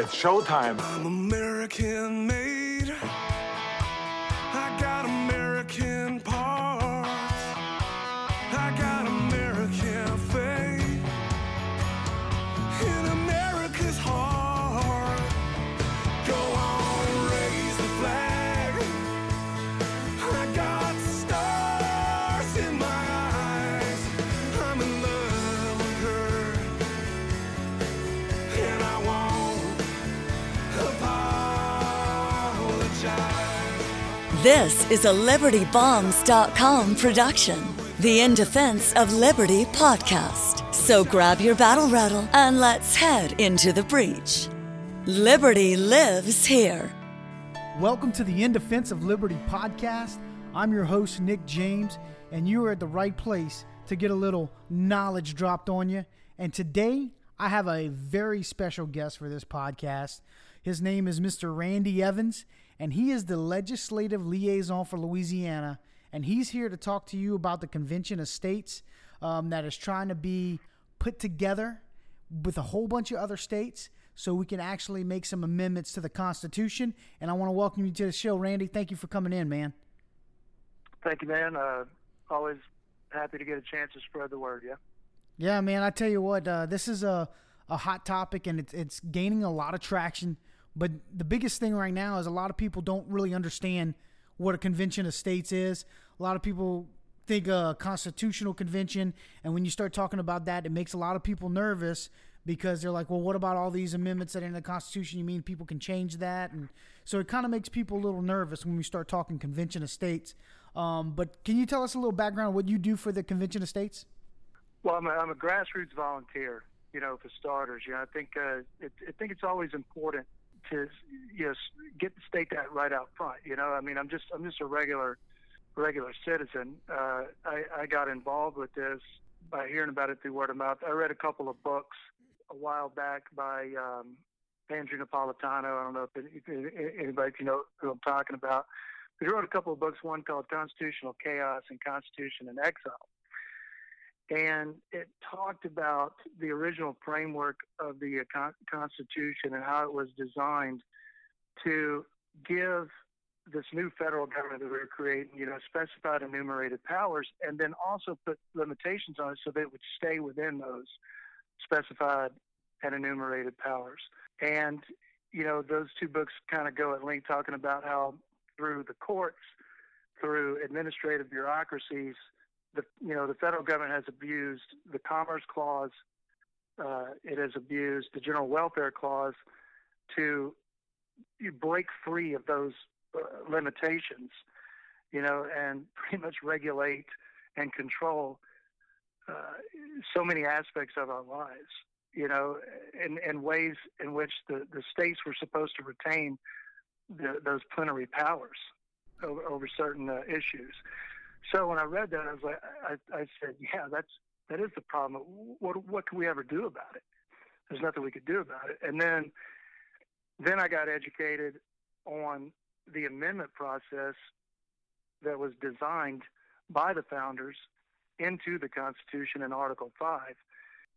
It's showtime. I'm American made. This is a LibertyBombs.com production, the In Defense of Liberty podcast. So grab your battle rattle and let's head into the breach. Liberty lives here. Welcome to the In Defense of Liberty podcast. I'm your host, Nick James, and you are at the right place to get a little knowledge dropped on you. And today, I have a very special guest for this podcast. His name is Mr. Randy Evans, and he is the legislative liaison for Louisiana. And he's here to talk to you about the Convention of States um, that is trying to be put together with a whole bunch of other states so we can actually make some amendments to the Constitution. And I want to welcome you to the show, Randy. Thank you for coming in, man. Thank you, man. Uh, always happy to get a chance to spread the word. Yeah. Yeah, man. I tell you what, uh, this is a, a hot topic and it's, it's gaining a lot of traction. But the biggest thing right now is a lot of people don't really understand what a convention of states is. A lot of people think a constitutional convention, and when you start talking about that, it makes a lot of people nervous because they're like, well, what about all these amendments that are in the Constitution? You mean people can change that? And so it kind of makes people a little nervous when we start talking convention of states. Um, but can you tell us a little background on what you do for the convention of states? Well, I'm a, I'm a grassroots volunteer. You know, for starters, you know, I think uh, it, I think it's always important to you know get state that right out front. You know, I mean, I'm just I'm just a regular regular citizen. Uh, I, I got involved with this by hearing about it through word of mouth. I read a couple of books a while back by um, Andrew Napolitano. I don't know if, if anybody can know who I'm talking about. But he wrote a couple of books, one called Constitutional Chaos and Constitution in Exile. And it talked about the original framework of the Constitution and how it was designed to give this new federal government that we were creating, you know, specified enumerated powers, and then also put limitations on it so that it would stay within those specified and enumerated powers. And, you know, those two books kind of go at length talking about how through the courts, through administrative bureaucracies, the you know the federal government has abused the Commerce Clause. Uh, it has abused the General Welfare Clause to break free of those uh, limitations, you know, and pretty much regulate and control uh, so many aspects of our lives, you know, in, in ways in which the, the states were supposed to retain the, those plenary powers over, over certain uh, issues. So when I read that, I was like, I, I said, yeah, that's that is the problem. What what can we ever do about it? There's nothing we could do about it. And then then I got educated on the amendment process that was designed by the founders into the Constitution in Article 5.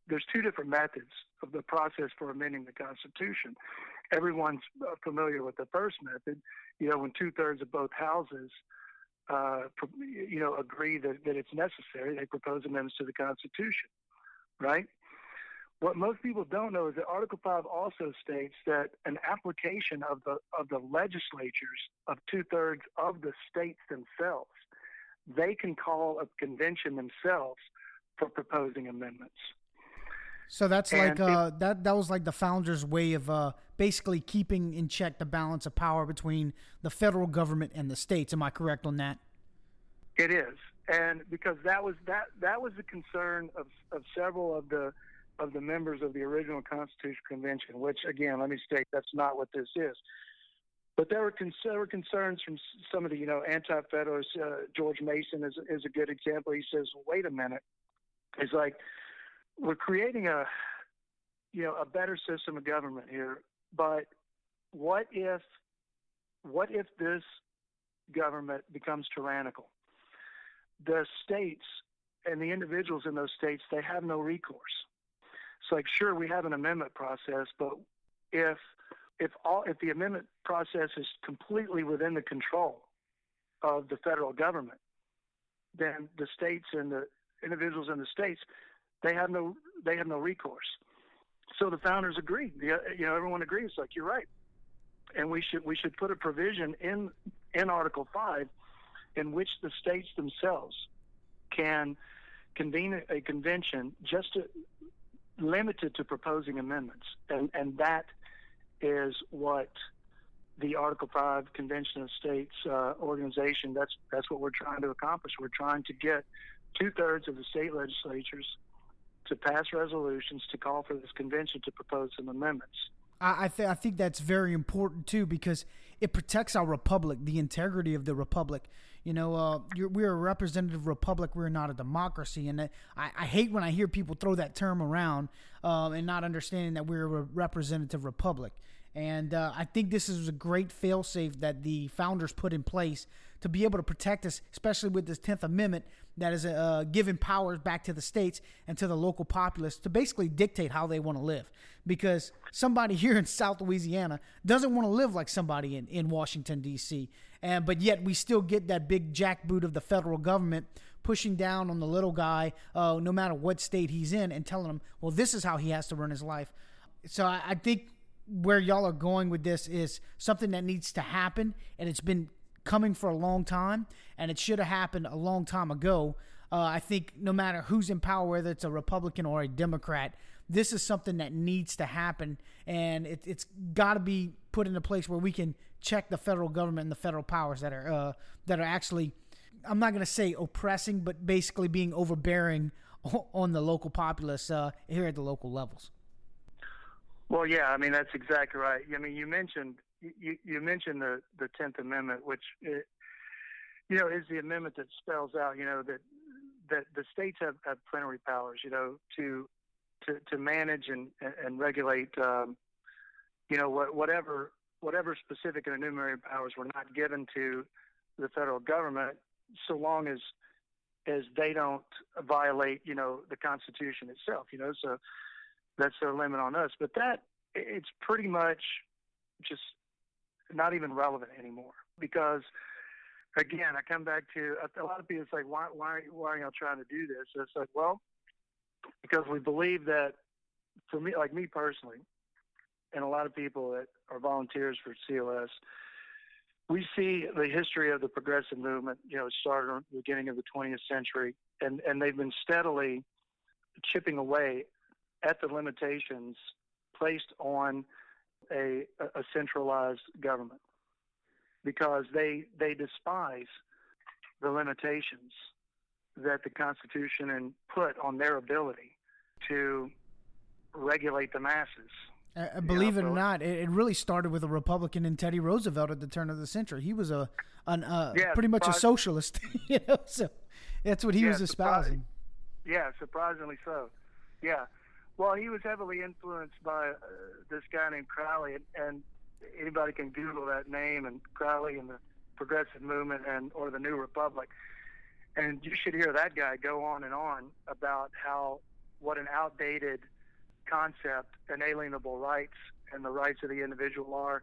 There's two different methods of the process for amending the Constitution. Everyone's familiar with the first method, you know, when two thirds of both houses uh, you know, agree that, that it's necessary. They propose amendments to the Constitution, right? What most people don't know is that Article 5 also states that an application of the of the legislatures of two thirds of the states themselves, they can call a convention themselves for proposing amendments. So that's and like uh, it, that. That was like the founders' way of uh, basically keeping in check the balance of power between the federal government and the states. Am I correct on that? It is, and because that was that that was the concern of of several of the of the members of the original Constitutional Convention. Which, again, let me state that's not what this is. But there were, con- there were concerns from some of the, you know, anti-federalists. Uh, George Mason is is a good example. He says, "Wait a minute." He's like, we're creating a you know a better system of government here but what if what if this government becomes tyrannical? The states and the individuals in those states they have no recourse. It's like sure we have an amendment process but if if all if the amendment process is completely within the control of the federal government, then the states and the individuals in the states they have no they have no recourse. So the founders agreed. The, you know, everyone agrees. Like you're right, and we should we should put a provision in in Article Five in which the states themselves can convene a convention just to, limited to proposing amendments, and and that is what the Article Five Convention of States uh, organization. That's that's what we're trying to accomplish. We're trying to get two thirds of the state legislatures to pass resolutions to call for this convention to propose some amendments. I I, th- I think that's very important too because it protects our republic, the integrity of the republic. You know, uh, we're a representative republic. We're not a democracy, and I, I hate when I hear people throw that term around um, and not understanding that we're a representative republic. And uh, I think this is a great failsafe that the founders put in place to be able to protect us, especially with this 10th Amendment that is uh, giving powers back to the states and to the local populace to basically dictate how they want to live. Because somebody here in South Louisiana doesn't want to live like somebody in, in Washington, D.C. And, but yet we still get that big jackboot of the federal government pushing down on the little guy, uh, no matter what state he's in, and telling him, well, this is how he has to run his life. So I, I think where y'all are going with this is something that needs to happen, and it's been coming for a long time, and it should have happened a long time ago. Uh, I think no matter who's in power, whether it's a Republican or a Democrat, this is something that needs to happen, and it, it's got to be put in a place where we can check the federal government and the federal powers that are uh, that are actually, I'm not going to say oppressing, but basically being overbearing on the local populace uh, here at the local levels. Well, yeah, I mean that's exactly right. I mean, you mentioned you, you mentioned the the Tenth Amendment, which it, you know is the amendment that spells out you know that that the states have, have plenary powers, you know, to to to manage and and regulate, um, you know, what, whatever whatever specific and enumerated powers were not given to the federal government, so long as as they don't violate, you know, the Constitution itself, you know, so that's their limit on us. But that it's pretty much just not even relevant anymore because again, I come back to a lot of people say, why, why, why are y'all trying to do this? It's like, well, because we believe that for me, like me personally, and a lot of people that are volunteers for COS, we see the history of the progressive movement, you know, it started at the beginning of the 20th century, and, and they've been steadily chipping away at the limitations placed on a, a centralized government because they they despise the limitations that the Constitution and put on their ability to regulate the masses. Uh, believe it or not, it, it, really started with a Republican in Teddy Roosevelt at the turn of the century. He was a an, uh, yeah, pretty much a socialist, you know. So that's what he yeah, was espousing. yeah, surprisingly so. Yeah, well, he was heavily influenced by uh, this guy named Croly, and, and anybody can Google that name and Croly and the Progressive Movement and or the New Republic, and you should hear that guy go on and on about how what an outdated concept inalienable rights and the rights of the individual are,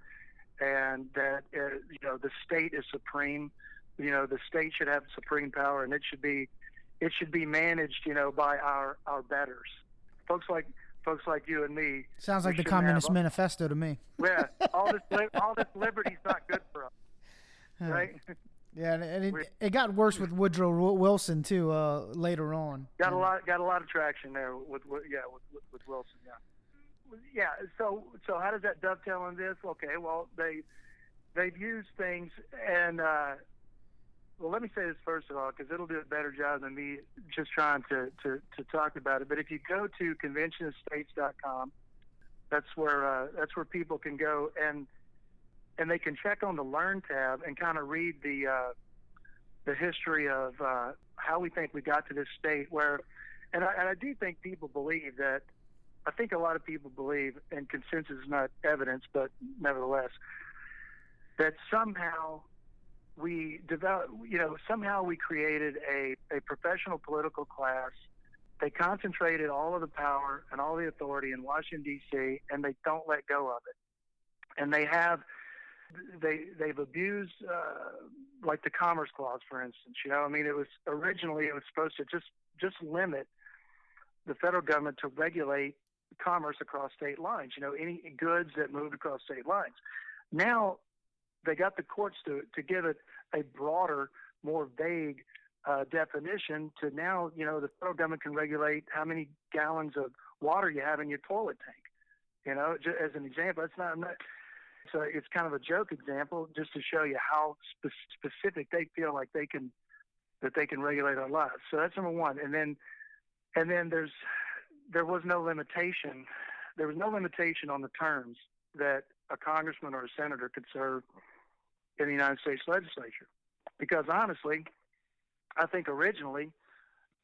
and that uh, you know the state is supreme. You know the state should have supreme power, and it should be it should be managed, you know, by our our betters folks like folks like you and me. Sounds like the Communist have, Manifesto to me. Yeah, all this all this liberty's not good for us, right? Yeah, and it, it got worse with Woodrow Wilson too. Uh, later on, got a lot got a lot of traction there with, with yeah with, with Wilson. Yeah, yeah. So so how does that dovetail in this? Okay, well they they've used things and uh, well, let me say this first of all, because it'll do a better job than me just trying to, to, to talk about it. But if you go to conventionofstates.com, that's where uh, that's where people can go and and they can check on the Learn tab and kind of read the uh, the history of uh, how we think we got to this state. Where, and I, and I do think people believe that. I think a lot of people believe, and consensus is not evidence, but nevertheless, that somehow we developed, you know, somehow we created a, a professional political class. They concentrated all of the power and all the authority in Washington, D.C., and they don't let go of it. and they have they they've abused uh, like the Commerce Clause, for instance. You know, I mean, it was originally it was supposed to just just limit the federal government to regulate commerce across state lines. You know, any goods that moved across state lines. Now they got the courts to to give it a broader, more vague uh, definition. To now, you know, the federal government can regulate how many gallons of water you have in your toilet tank. You know, just as an example, it's not. not so it's kind of a joke example, just to show you how spe- specific they feel like they can that they can regulate our lives. So that's number one. And then and then there's there was no limitation. There was no limitation on the terms that a congressman or a senator could serve in the United States legislature. Because honestly, I think originally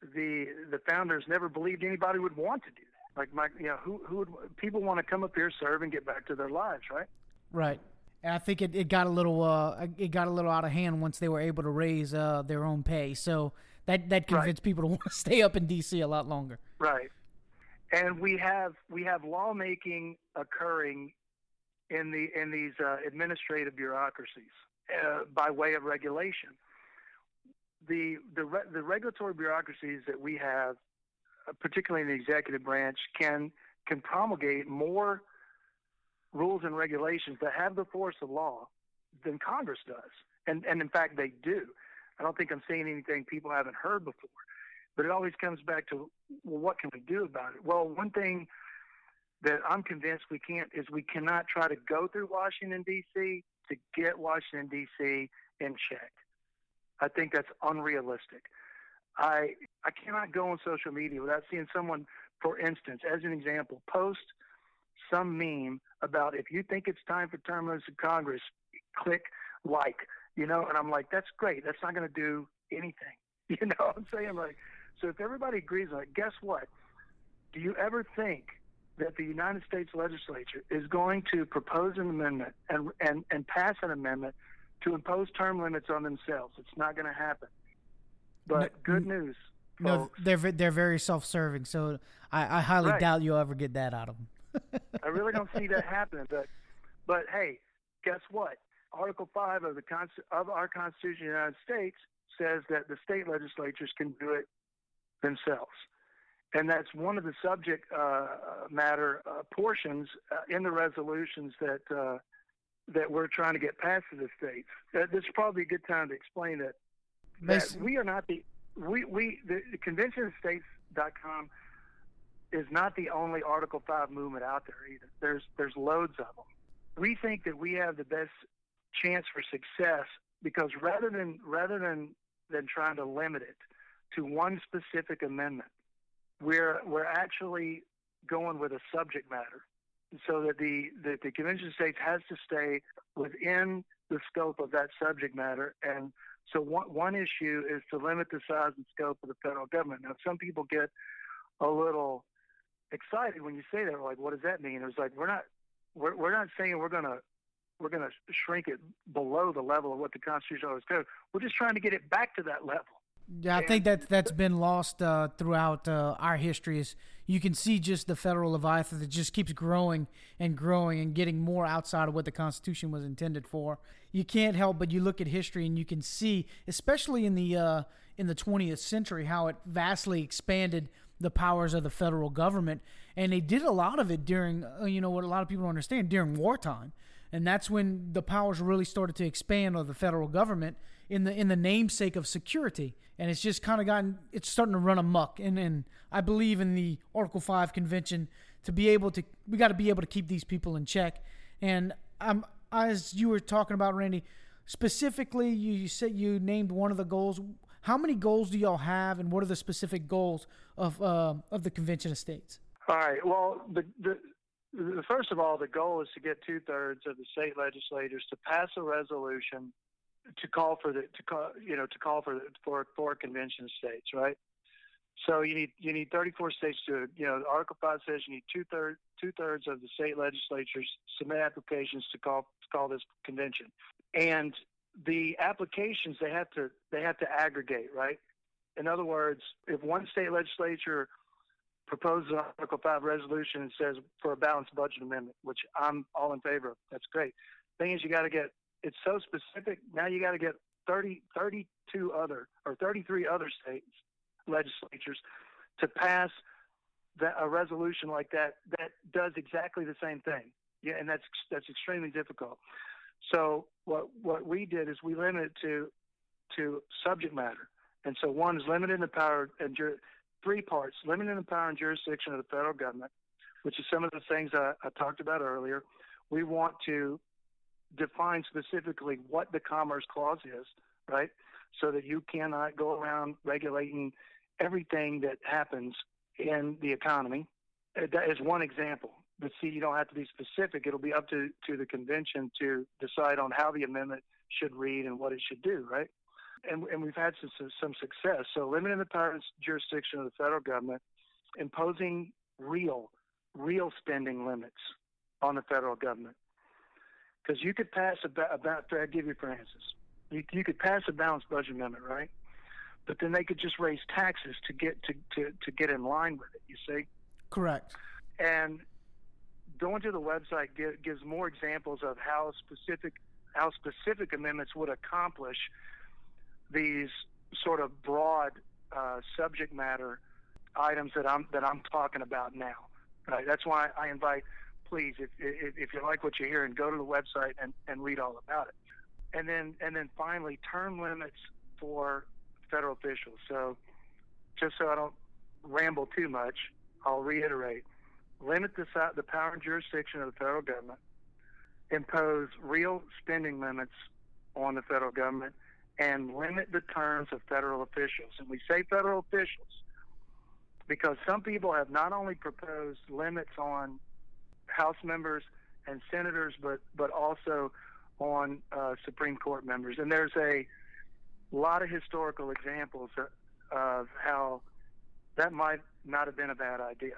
the the founders never believed anybody would want to do that. Like my, you know, who who would people want to come up here, serve, and get back to their lives, right? Right. And I think it, it got a little uh, it got a little out of hand once they were able to raise uh, their own pay. So that that convinced right. people to want to stay up in D.C. a lot longer. Right. And we have we have lawmaking occurring in the in these uh, administrative bureaucracies uh, by way of regulation. The the re- the regulatory bureaucracies that we have, uh, particularly in the executive branch, can can promulgate more rules and regulations that have the force of law than Congress does. And, and in fact, they do. I don't think I'm saying anything people haven't heard before. But it always comes back to, well, what can we do about it? Well, one thing that I'm convinced we can't is we cannot try to go through Washington, D.C. to get Washington, D.C. in check. I think that's unrealistic. I I cannot go on social media without seeing someone, for instance, as an example, post some meme about if you think it's time for term limits in Congress, click like, you know, and I'm like, that's great. That's not going to do anything. You know what I'm saying? Like, so if everybody agrees on it, guess what? Do you ever think that the United States legislature is going to propose an amendment and, and, and pass an amendment to impose term limits on themselves? It's not going to happen. But no, good news. No, they're they're very self-serving, so I, I highly right. doubt you'll ever get that out of them. I really don't see that happening. But but hey, guess what? Article five of the of our Constitution of the United States says that the state legislatures can do it themselves, and that's one of the subject uh, matter uh, portions uh, in the resolutions that uh, that we're trying to get passed to the states. Uh, this is probably a good time to explain that. That we are not the we we the, the convention of states.com is not the only Article 5 movement out there either. There's there's loads of them. We think that we have the best chance for success because rather than rather than than trying to limit it to one specific amendment, we're we're actually going with a subject matter so that the that the convention of states has to stay within the scope of that subject matter and so one, one issue is to limit the size and scope of the federal government. Now, some people get a little excited when you say that. Like, what does that mean? It was like we're not we're we're not saying we're gonna we're gonna shrink it below the level of what the Constitution always goes. We're just trying to get it back to that level. Yeah, I think that that's been lost uh, throughout uh, our history. Is you can see just the federal leviathan that just keeps growing and growing and getting more outside of what the Constitution was intended for. You can't help but you look at history and you can see, especially in the uh, in the 20th century, how it vastly expanded the powers of the federal government, and they did a lot of it during, uh, you know, what a lot of people don't understand during wartime, and that's when the powers really started to expand of the federal government in the in the namesake of security, and it's just kind of gotten it's starting to run amok, and and I believe in the Article Five Convention to be able to we got to be able to keep these people in check, and I'm as you were talking about Randy specifically you said you named one of the goals how many goals do y'all have, and what are the specific goals of uh, of the Convention of States? All right. Well, the, the first of all, the goal is to get two thirds of the state legislators to pass a resolution to call for the to call you know to call for the, for for convention states, right? So you need you need 34 states to you know Article Five says you need two thirds two thirds of the state legislatures submit applications to call to call this convention, and the applications they have to they have to aggregate, right? In other words, if one state legislature proposes an Article 5 resolution and says for a balanced budget amendment, which I'm all in favor of. That's great. Thing is, you got to get it's so specific. Now you got to get 30, 32 other or 33 other states legislatures to pass that, a resolution like that that does exactly the same thing. Yeah, and that's that's extremely difficult. So what what we did is we limited to to subject matter, and so one is limited in the power and three parts: limited in the power and jurisdiction of the federal government, which is some of the things I, I talked about earlier. We want to define specifically what the Commerce Clause is, right? So that you cannot go around regulating everything that happens in the economy. Uh, That is one example. But see, you don't have to be specific. It'll be up to, to the convention to decide on how the amendment should read and what it should do, right? And, and we've had some, some success. So limiting the power and jurisdiction of the federal government, imposing real, real spending limits on the federal government. Because you could pass a, ba- about, I'll give you for instance, you, you could pass a balanced budget amendment, right? But then they could just raise taxes to get to, to, to get in line with it, you see? Correct. and going to the website gi- gives more examples of how specific how specific amendments would accomplish these sort of broad uh, subject matter items that I'm that I'm talking about now. Right? That's why I invite, please, if, if if you like what you hear, and go to the website and, and read all about it. And then and then finally, term limits for federal officials. So just so I don't ramble too much, I'll reiterate limit the, the power and jurisdiction of the federal government, impose real spending limits on the federal government, and limit the terms of federal officials. And we say federal officials because some people have not only proposed limits on House members and senators, but but also on uh, Supreme Court members. And there's a lot of historical examples of, of how that might not have been a bad idea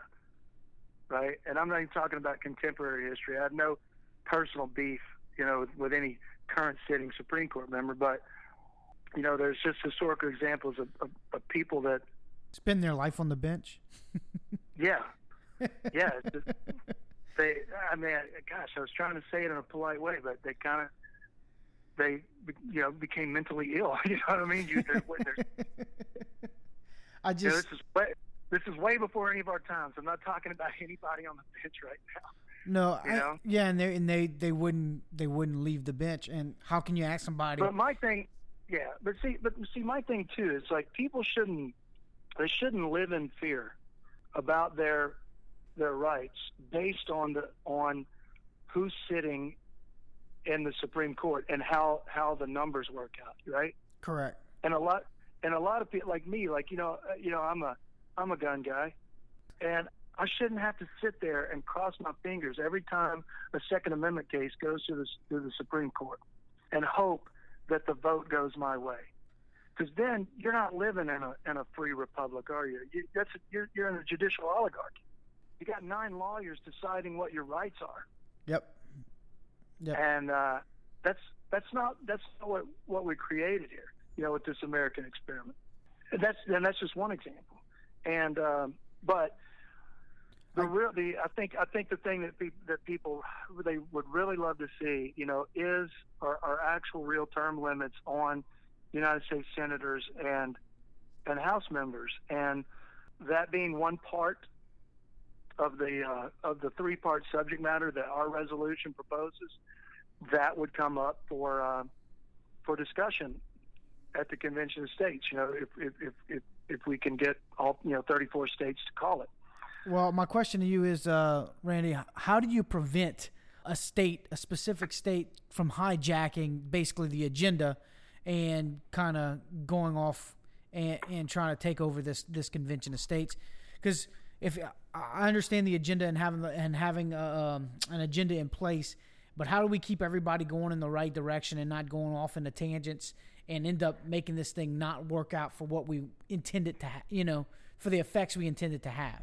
right? And I'm not even talking about contemporary history. I have no personal beef, you know, with, with any current sitting Supreme Court member, but you know, there's just historical examples of, of, of people that, Spend their life on the bench. yeah, yeah. just- they, I mean, gosh, I was trying to say it in a polite way, but they kind of, they, you know, became mentally ill. You know what I mean? You, they're, they're, I you know, just this is way, this is way before any of our times. I'm not talking about anybody on the bench right now. no, you I, yeah, and they and they they wouldn't they wouldn't leave the bench. And how can you ask somebody? But my thing, yeah, but see, but see, my thing too is like people shouldn't, they shouldn't live in fear about their their rights based on the on who's sitting in the Supreme Court and how how the numbers work out, right? Correct. And a lot and a lot of people like me, like you know, uh, you know, I'm a I'm a gun guy, and I shouldn't have to sit there and cross my fingers every time a Second Amendment case goes to the to the Supreme Court, and hope that the vote goes my way. Because then you're not living in a in a free republic, are you? you that's you're you're in a judicial oligarchy. You got nine lawyers deciding what your rights are, Yep. Yep. and uh, that's that's not that's not what what we created here. You know, with this American experiment. And that's and that's just one example. And um, but the real the I think I think the thing that people that people they would really love to see, you know, is are, are actual real term limits on United States senators and and House members, and that being one part of the uh, of the three part subject matter that our resolution proposes, that would come up for uh, for discussion at the convention of states. You know, if if if if, if we can get all you know 34 states to call it. Well, my question to you is, uh, Randy, how do you prevent a state, a specific state, from hijacking basically the agenda and kind of going off and, and trying to take over this this convention of states? Because if I understand the agenda and having the, and having uh, um, an agenda in place, but how do we keep everybody going in the right direction and not going off into tangents and end up making this thing not work out for what we intended to, ha- you know, for the effects we intended to have?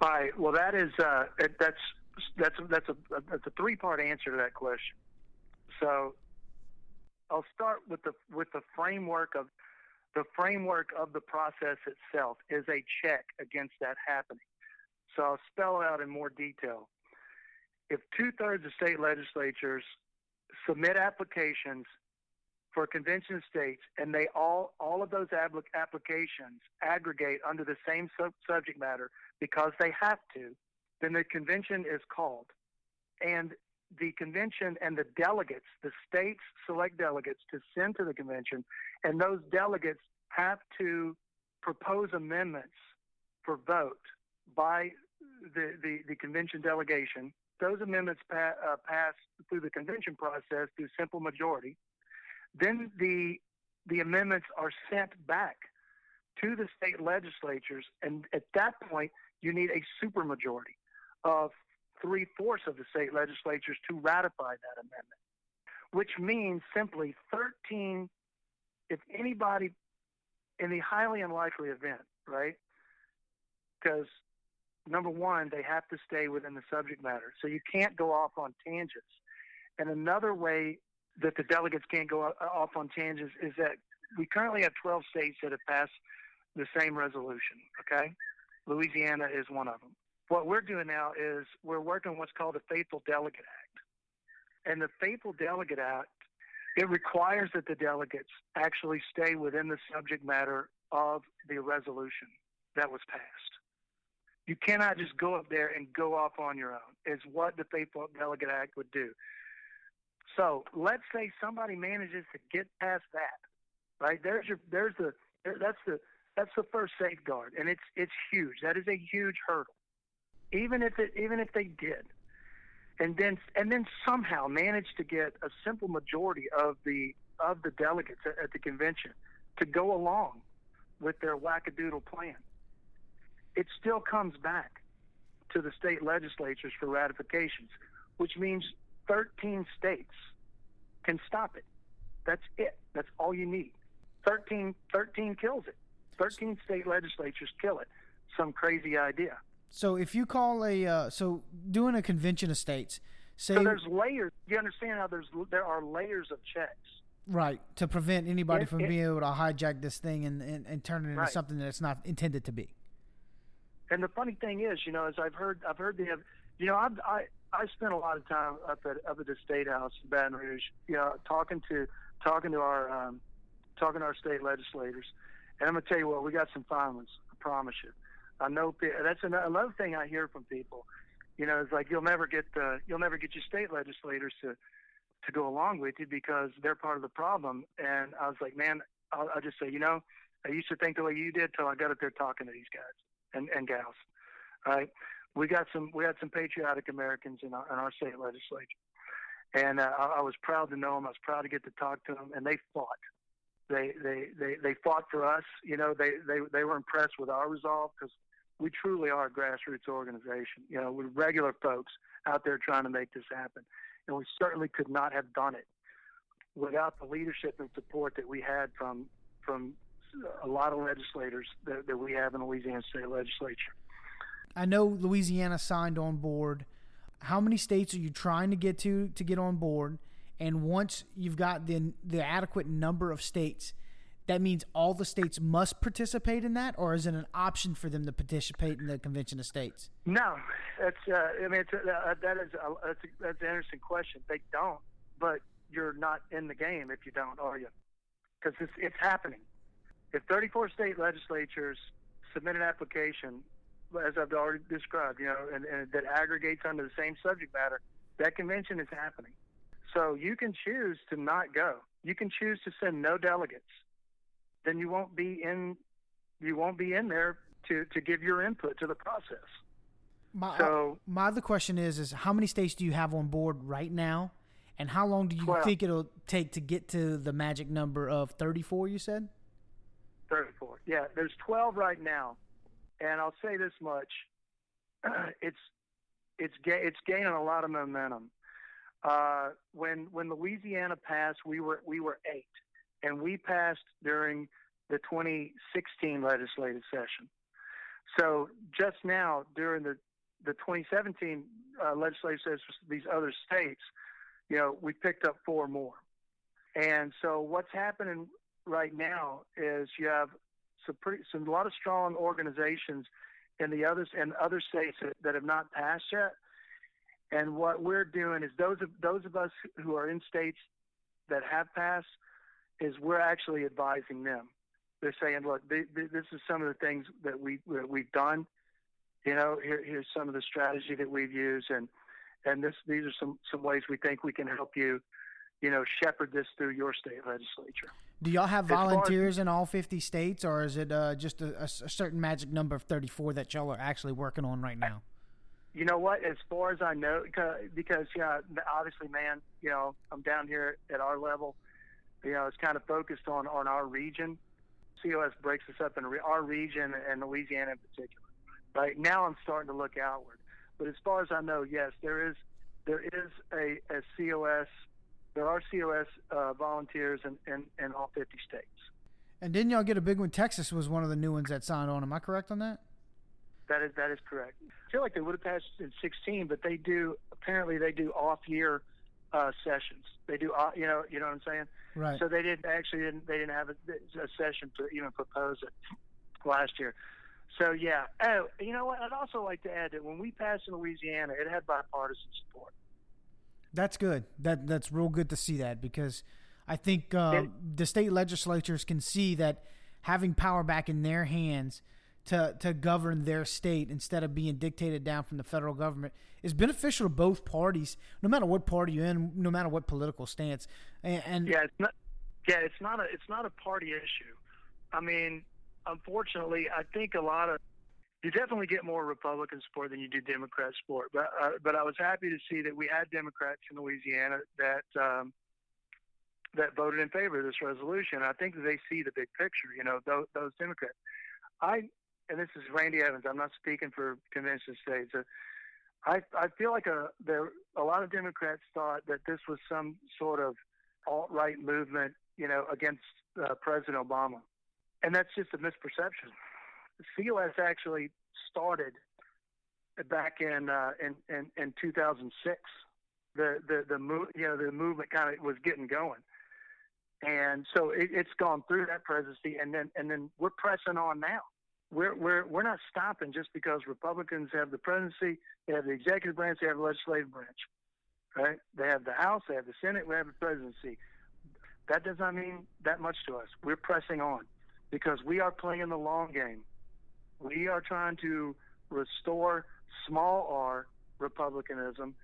All right. Well, that is uh, that's that's that's a that's a three part answer to that question. So I'll start with the with the framework of the framework of the process itself is a check against that happening. So I'll spell out in more detail. If two thirds of state legislatures submit applications for convention states and they all all of those applications aggregate under the same sub- subject matter because they have to, then the convention is called. And the convention and the delegates, the states select delegates to send to the convention, and those delegates have to propose amendments for vote by the, the, the convention delegation. Those amendments pa- uh, pass through the convention process through simple majority. Then the the amendments are sent back to the state legislatures, and at that point, you need a supermajority of three fourths of the state legislatures to ratify that amendment, which means simply 13. If anybody, in the highly unlikely event, right? Because number one, they have to stay within the subject matter. So you can't go off on tangents. And another way that the delegates can't go off on tangents is that we currently have 12 states that have passed the same resolution, okay? Louisiana is one of them. What we're doing now is we're working on what's called the Faithful Delegate Act. And the Faithful Delegate Act, it requires that the delegates actually stay within the subject matter of the resolution that was passed. You cannot just go up there and go off on your own, is what the Faithful Delegate Act would do. So let's say somebody manages to get past that, right? There's your, there's the, that's the, that's the first safeguard, and it's it's huge. That is a huge hurdle even if it even if they did, and then and then somehow managed to get a simple majority of the of the delegates at, at the convention to go along with their wackadoodle plan, it still comes back to the state legislatures for ratifications, which means 13 states can stop it. That's it. That's all you need. 13, 13 kills it. 13 state legislatures kill it. Some crazy idea. So if you call a uh, so doing a convention of states, say so there's layers. You understand how there's there are layers of checks. Right to prevent anybody it, from it, being able to hijack this thing and, and, and turn it into right. something that it's not intended to be. And the funny thing is, you know, as I've heard, I've heard the, you know, I've, I I spent a lot of time up at up at the state house in Baton Rouge, you know, talking to talking to our um, talking to our state legislators, and I'm gonna tell you what, we got some fine ones. I promise you. I know that's another thing I hear from people. You know, it's like you'll never get the you'll never get your state legislators to to go along with you because they're part of the problem. And I was like, man, I'll, I'll just say, you know, I used to think the way you did till I got up there talking to these guys and and gals. Right? We got some we had some patriotic Americans in our, in our state legislature, and uh, I, I was proud to know them. I was proud to get to talk to them, and they fought they they they they fought for us. You know, they they they were impressed with our resolve because we truly are a grassroots organization. You know, we're regular folks out there trying to make this happen. And we certainly could not have done it without the leadership and support that we had from from a lot of legislators that, that we have in the Louisiana State Legislature. I know Louisiana signed on board. How many states are you trying to get to to get on board? And once you've got the the adequate number of states, that means all the states must participate in that, or is it an option for them to participate in the Convention of States? No, that's. Uh, I mean, it's, uh, that is a, that's, a, that's an interesting question. They don't, but you're not in the game if you don't, are you? Because it's it's happening. If 34 state legislatures submit an application, as I've already described, you know, and, and that aggregates under the same subject matter, that convention is happening. So you can choose to not go. You can choose to send no delegates then you won't be in you won't be in there to to give your input to the process. My, so my other question is is how many states do you have on board right now, and how long do you 12. think it'll take to get to the magic number of thirty four? You said. Thirty four. Yeah, there's twelve right now, and I'll say this much: it's it's ga- it's gaining a lot of momentum. Uh, when when Louisiana passed, we were we were eight and we passed during the 2016 legislative session. So just now, during the the 2017 uh, legislative session, these other states, you know, we picked up four more. And so what's happening right now is you have some pretty some a lot of strong organizations in the others and other states that, that have not passed yet. And what we're doing is those of those of us who are in states that have passed is we're actually advising them. They're saying, look, th- th- this is some of the things that we that we've done. You know, here, here's some of the strategy that we've used, and and this these are some some ways we think we can help you, you know, shepherd this through your state legislature. Do y'all have As as- volunteers in all 50 states, or is it uh, just a certain magic number of 34 that y'all are actually working on right now? You know what? As far as I know, because, because yeah, obviously, man, you know, I'm down here at our level. You know, it's kind of focused on on our region. COS breaks us up in re- our region and Louisiana in particular. Right now, I'm starting to look outward. But as far as I know, yes, there is there is a, a COS. There are COS uh, volunteers in, in, in all 50 states. And didn't y'all get a big one? Texas was one of the new ones that signed on. Am I correct on that? That is that is correct. I feel like they would have passed in 16, but they do apparently they do off year uh, sessions. They do off- you know you know what I'm saying. Right. So they didn't actually didn't they didn't have a, a session to even propose it last year. So yeah. Oh, you know what? I'd also like to add that when we passed in Louisiana, it had bipartisan support. That's good. That that's real good to see that because I think uh, It- the state legislatures can see that having power back in their hands to to govern their state instead of being dictated down from the federal government is beneficial to both parties, no matter what party you're in, no matter what political stance. And, and Yeah, it's not. Yeah, it's not a it's not a party issue. I mean, unfortunately, I think a lot of you definitely get more Republican support than you do Democrat support. But uh, but I was happy to see that we had Democrats in Louisiana that um, that voted in favor of this resolution. I think they see the big picture. You know, those, those Democrats. I and this is Randy Evans. I'm not speaking for convention states. Uh, I I feel like a there a lot of Democrats thought that this was some sort of alt right movement, you know, against uh, President Obama, and that's just a misperception. COS actually started back in uh, in, in in 2006. The the the move you know the movement kind of was getting going, and so it, it's gone through that presidency, and then and then we're pressing on now. We're we're we're not stopping just because Republicans have the presidency, they have the executive branch, they have the legislative branch, right? They have the House, they have the Senate, we have the presidency. That does not mean that much to us. We're pressing on because we are playing the long game. We are trying to restore small r republicanism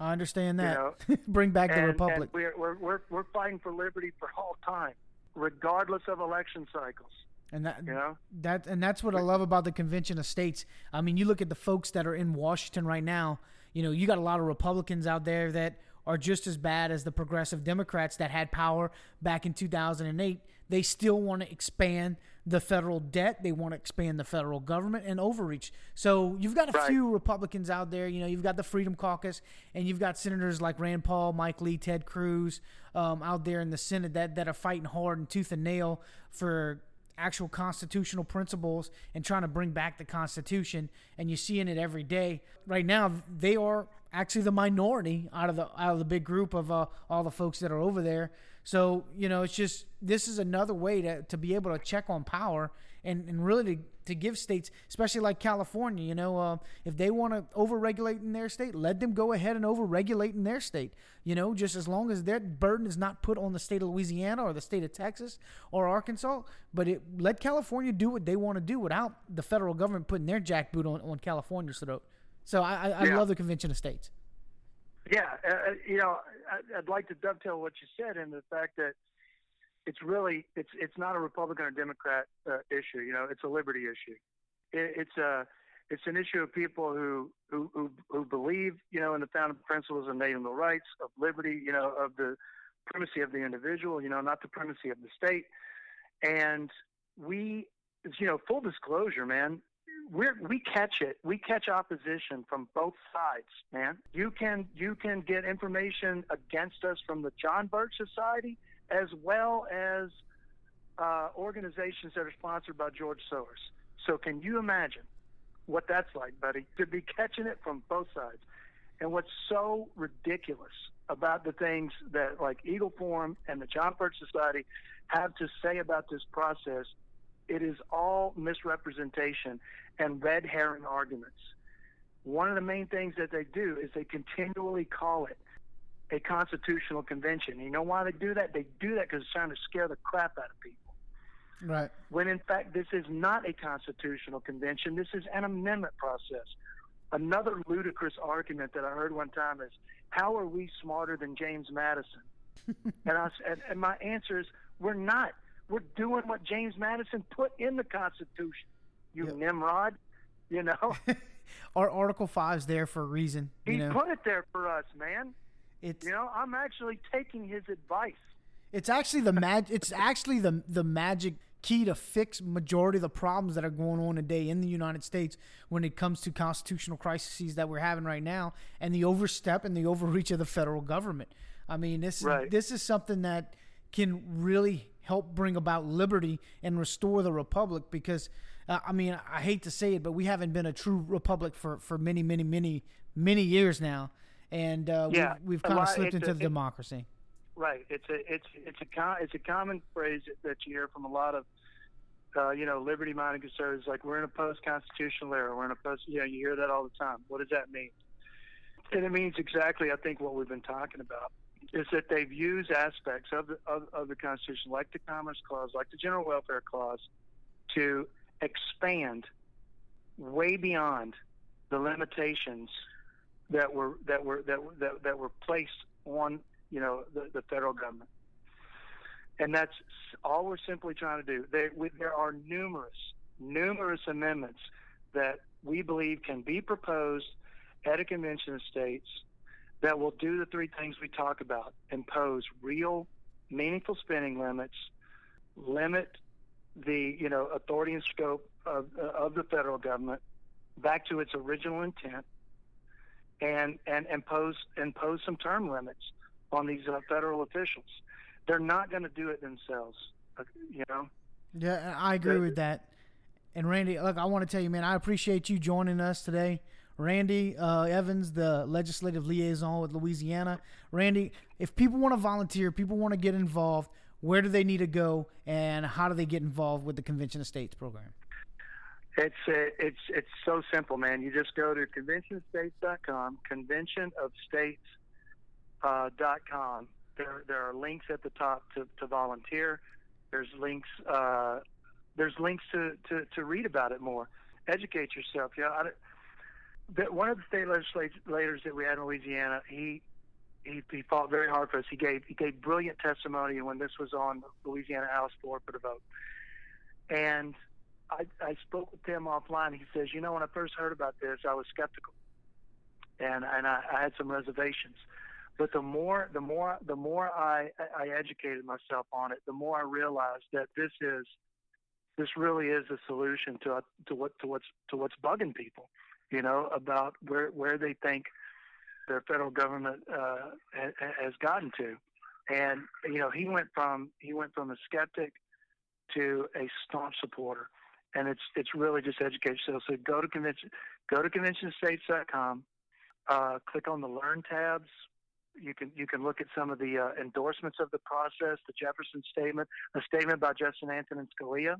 I understand that. You Bring back the and, republic. we're, we're, we're, we're fighting for liberty for all time, regardless of election cycles. And that You know? that and that's what I love about the convention of states. I mean, you look at the folks that are in Washington right now. You know, you got a lot of Republicans out there that are just as bad as the progressive Democrats that had power back in 2008. They still want to expand the federal debt. They want to expand the federal government and overreach. So you've got a Right. few Republicans out there. You know, you've got the Freedom Caucus, and you've got senators like Rand Paul, Mike Lee, Ted Cruz um, out there in the Senate that that are fighting hard and tooth and nail for actual constitutional principles and trying to bring back the Constitution. And you're seeing it every day. Right now, they are actually the minority out of the out of the big group of uh, all the folks that are over there. So you know, it's just this is another way to, to be able to check on power and, and really to, to give states, especially like California, you know, uh, if they want to overregulate in their state, let them go ahead and overregulate in their state. You know, just as long as their burden is not put on the state of Louisiana or the state of Texas or Arkansas, but it, let California do what they want to do without the federal government putting their jackboot on, on California's throat. So I, I, I love the Convention of States. Yeah, uh, uh, you know, I'd like to dovetail what you said in the fact that it's really it's it's not a Republican or Democrat uh, issue. You know, it's a liberty issue. It, it's a it's an issue of people who, who who who believe you know in the founding principles of inalienable rights of liberty. You know, of the primacy of the individual. You know, not the primacy of the state. And we, you know, full disclosure, man. We're, we catch it. We catch opposition from both sides, man. You can you can get information against us from the John Birch Society as well as uh, organizations that are sponsored by George Soros. So can you imagine what that's like, buddy? To be catching it from both sides. And what's so ridiculous about the things that like Eagle Forum and the John Birch Society have to say about this process, it is all misrepresentation and red herring arguments. One of the main things that they do is they continually call it a constitutional convention. You know why they do that? They do that because it's trying to scare the crap out of people. Right. When in fact, this is not a constitutional convention. This is an amendment process. Another ludicrous argument that I heard one time is, "How are we smarter than James Madison?" and, I, and, and my answer is, "We're not. We're doing what James Madison put in the Constitution. You Yep. Nimrod, you know, Our Article Five's there for a reason. he You know, put it there for us, man. It's You know, I'm actually taking his advice. It's actually the mag. It's actually the the magic key to fix majority of the problems that are going on today in the United States when it comes to constitutional crises that we're having right now and the overstep and the overreach of the federal government. I mean, this Right. this is something that can really help bring about liberty and restore the republic because uh, I mean, I hate to say it, but we haven't been a true republic for for many many many many years now. And uh, Yeah. we've, we've kind of slipped into a- the it- democracy. Right. It's a it's it's a com- it's a common phrase that you hear from a lot of uh, you know liberty-minded conservatives. Like we're in a post-constitutional era. We're in a post. You know, you hear that all the time. What does that mean? And it means exactly, I think, what we've been talking about is that they've used aspects of the of, of the Constitution, like the Commerce Clause, like the General Welfare Clause, to expand way beyond the limitations that were that were that were- that, that were placed on you know the, the federal government. And that's all we're simply trying to do. There, we, there are numerous numerous amendments that we believe can be proposed at a convention of states that will do the three things we talk about impose real meaningful spending limits limit the you know authority and scope of, of the federal government back to its original intent and and impose impose some term limits on these uh, federal officials. They're not going to do it themselves, uh, you know. Yeah, I agree The- with that. And Randy, look, I want to tell you, man, I appreciate you joining us today. Randy uh, Evans, the legislative liaison with Louisiana. Randy, if people want to volunteer, people want to get involved, where do they need to go, and how do they get involved with the Convention of States program? It's uh, it's it's so simple, man. You just go to conventionstates.com, conventionofstates.com. uh. There there are links at the top to, to volunteer. There's links uh, there's links to, to, to read about it more. Educate yourself. That one of the state legislators that we had in Louisiana, he he, he fought very hard for us. He gave he gave brilliant testimony when this was on the Louisiana House floor for the vote. And I, I spoke with him offline. He says, you know, when I first heard about this, I was skeptical, and and I, I had some reservations. But the more the more the more I I educated myself on it, the more I realized that this is this really is a solution to to what to what's to what's bugging people, you know, about where where they think their federal government uh, has gotten to. And you know, he went from he went from a skeptic to a staunch supporter and it's it's really just education. So, so go to convention, go to conventionstates.com, uh, click on the Learn tabs. You can you can look at some of the uh, endorsements of the process, the Jefferson Statement, a statement by Justice Antonin Scalia,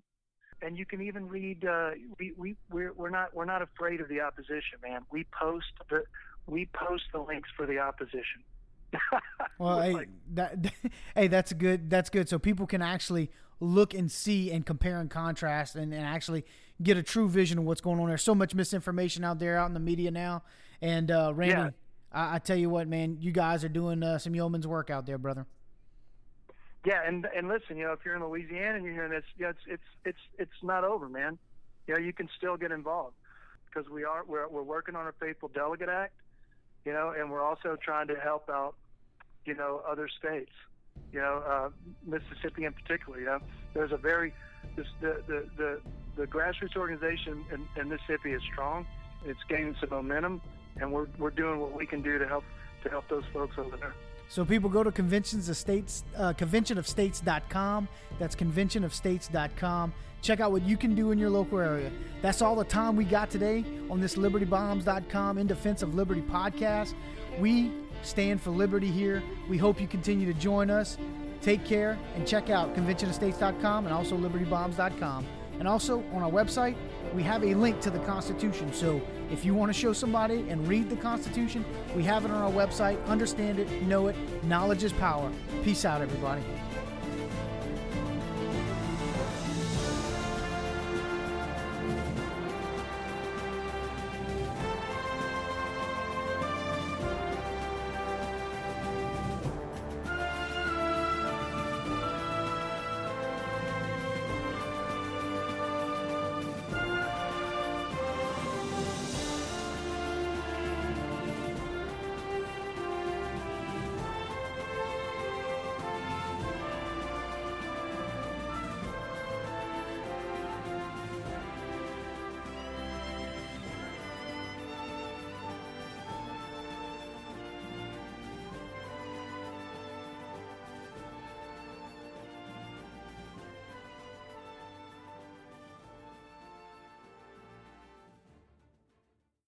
and you can even read. Uh, we we we're, we're not we're not afraid of the opposition, man. We post the we post the links for the opposition. Well, hey, Like, that, hey, that's good. That's good. So people can actually look and see and compare and contrast and, and actually get a true vision of what's going on. There's so much misinformation out there out in the media now. And uh, Randy, Yeah. I, I tell you what, man, you guys are doing uh, some yeoman's work out there, brother. Yeah, and and listen, you know, if you're in Louisiana and you're hearing this, yeah, it's it's it's it's not over, man. You know, you can still get involved because we are we're we're working on a Faithful Delegate Act, you know, and we're also trying to help out, you know, other states, you know, uh, Mississippi in particular. You know, there's a very this, the, the the the grassroots organization in, in Mississippi is strong. It's gaining some momentum, and we're we're doing what we can do to help to help those folks over there. So people go to conventions of states, uh, conventionofstates.com. That's conventionofstates.com. Check out what you can do in your local area. That's all the time we got today on this libertybombs.com in defense of liberty podcast. We stand for liberty here. We hope you continue to join us. Take care and check out conventionofstates.com and also libertybombs.com. And also on our website, we have a link to the Constitution. So if you want to show somebody and read the Constitution, we have it on our website. Understand it, know it. Knowledge is power. Peace out, everybody.